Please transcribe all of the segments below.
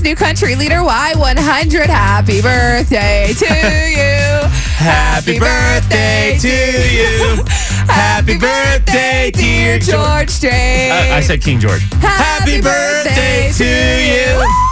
New country leader, Y100. Happy birthday to you. Happy birthday to you. Happy birthday, dear George. Strait. Uh, I said King George. Happy birthday to you. Woo!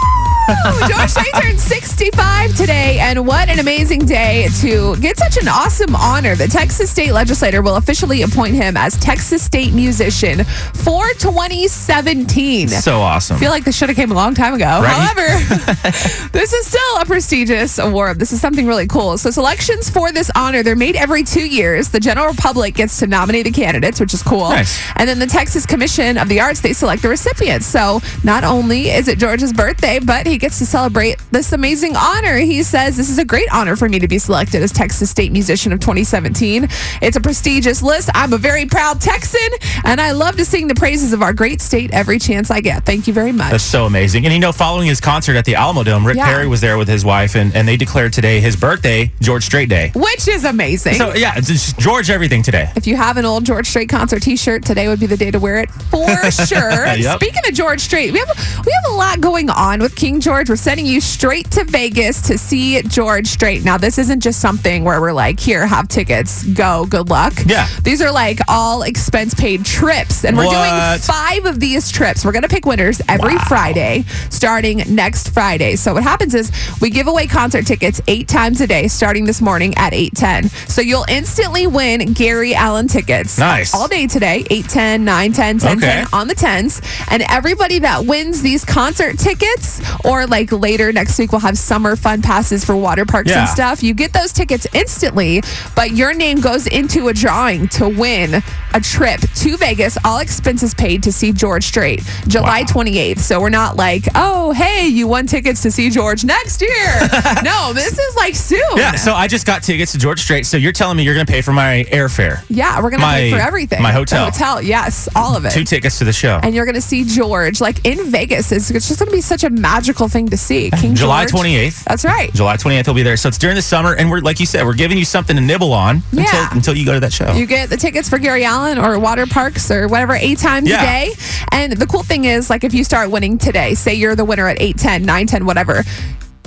George Strait turned 65 today, and what an amazing day to get such an awesome honor. The Texas state legislator will officially appoint him as Texas State Musician for 2017. So awesome. I feel like this should have came a long time ago. Right? However, this is still a prestigious award. This is something really cool. So selections for this honor, they're made every two years. The general public gets to nominate the candidates, which is cool. Nice. And then the Texas Commission of the Arts, they select the recipients. So not only is it George's birthday, but he gets to celebrate this amazing honor. He says, This is a great honor for me to be selected as Texas State Musician of 2017. It's a prestigious list. I'm a very proud Texan, and I love to sing the praises of our great state every chance I get. Thank you very much. That's so amazing. And you know, following his concert at the Alamodome, Rick Yeah. Perry was there with his wife, and, and they declared today his birthday, George Strait Day. Which is amazing. So, yeah, it's George everything today. if you have an old George Strait concert T-shirt, today would be the day to wear it for sure. Yep. Speaking of George Strait, we have we have a lot going on with King George. We're sending you straight to Vegas to see George Strait. Now, this isn't just something where we're like, here, have tickets, go, good luck. Yeah. these are like all expense paid trips, and we're doing five of these trips. We're gonna pick winners every Wow. Friday, starting next Friday. So what happens is we give away concert tickets eight times a day, starting this morning at eight ten. So you'll instantly win Gary Allan tickets. Nice. All day today, 8, 10, 9, 10, 10, Okay. 10 on the 10s. And everybody that wins these concert tickets, or like later next week, we'll have summer fun passes for water parks Yeah. and stuff. You get those tickets instantly, but your name goes into a drawing to win a trip to Vegas, all expenses paid to see George Strait, July Wow. 28th. So we're not like, oh, hey, you won tickets to see George next year. no, this is like soon. Yeah, so I just got tickets to George Strait. So you're telling me you're going to pay for my airfare, Yeah, we're gonna pay for everything. my The hotel. hotel, yes, all of it. two tickets to the show. and you're gonna see George like in Vegas. It's, it's just gonna be such a magical thing to see. King July 28th. That's right. July 28th will be there. So it's during the summer, and we're like you said, we're giving you something to nibble on Yeah. until until you go to that show. You get the tickets for Gary Allan or water parks or whatever eight times Yeah. a day. And the cool thing is, like, if you start winning today, say you're the winner at 8, 10, 9, 10, whatever.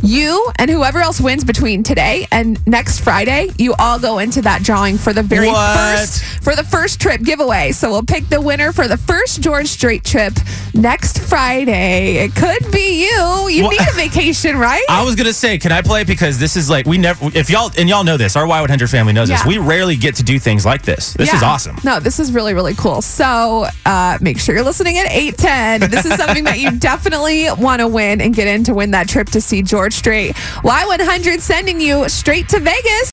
You and whoever else wins between today and next Friday, you all go into that drawing for the very What? first for the first trip giveaway. So we'll pick the winner for the first George Strait trip next Friday. It could be you. You Well- need a vacation, right? I was gonna say, can I play because this is like we never. If y'all and y'all know this, our Y100 family knows this. We rarely get to do things like this. This is awesome. No, this is really, really cool. So uh, make sure you're listening at 810. This is something that you definitely want to win and get in to win that trip to see George Strait. Y100 sending you straight to Vegas.